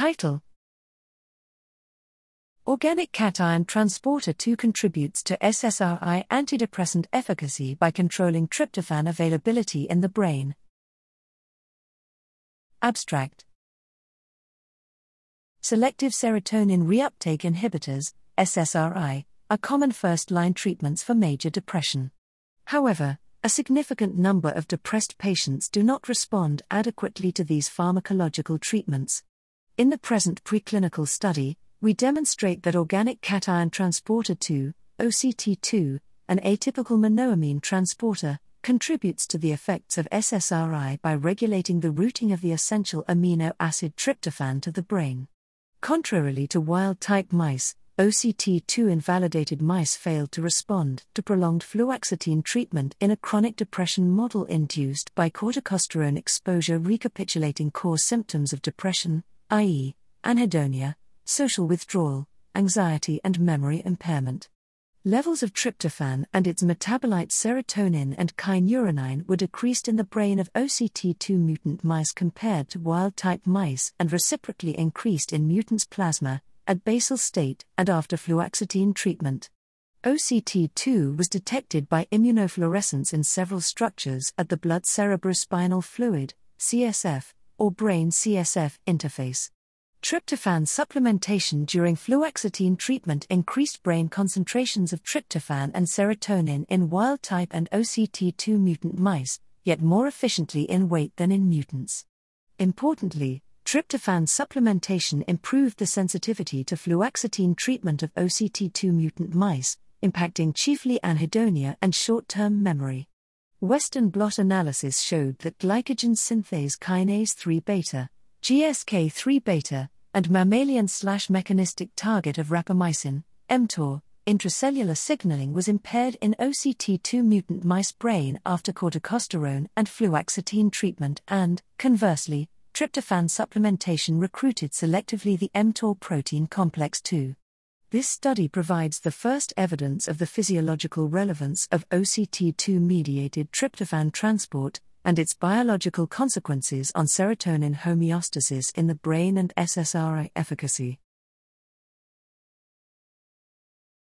Title Organic cation transporter 2 contributes to SSRI antidepressant efficacy by controlling tryptophan availability in the brain. Abstract Selective serotonin reuptake inhibitors, SSRI, are common first line treatments for major depression. However, a significant number of depressed patients do not respond adequately to these pharmacological treatments. In the present preclinical study, we demonstrate that organic cation transporter 2, OCT2, an atypical monoamine transporter, contributes to the effects of SSRI by regulating the routing of the essential amino acid tryptophan to the brain. Contrarily to wild type mice, OCT2 invalidated mice failed to respond to prolonged fluoxetine treatment in a chronic depression model induced by corticosterone exposure, recapitulating core symptoms of depression, i.e., anhedonia, social withdrawal, anxiety, and memory impairment. Levels of tryptophan and its metabolites serotonin and kynurenine were decreased in the brain of OCT2 mutant mice compared to wild type mice and reciprocally increased in mutants' plasma, at basal state and after fluoxetine treatment. OCT2 was detected by immunofluorescence in several structures at the blood cerebrospinal fluid, CSF, or brain CSF interface. Tryptophan supplementation during fluoxetine treatment increased brain concentrations of tryptophan and serotonin in wild type and OCT2 mutant mice, yet more efficiently in weight than in mutants. Importantly, tryptophan supplementation improved the sensitivity to fluoxetine treatment of OCT2 mutant mice, impacting chiefly anhedonia and short term memory. Western blot analysis showed that glycogen synthase kinase 3 beta, GSK3 beta, and mammalian slash mechanistic target of rapamycin, mTOR, intracellular signaling was impaired in OCT2 mutant mice brain after corticosterone and fluoxetine treatment, and, conversely, tryptophan supplementation recruited selectively the mTOR protein complex 2. This study provides the first evidence of the physiological relevance of OCT2 mediated tryptophan transport and its biological consequences on serotonin homeostasis in the brain and SSRI efficacy.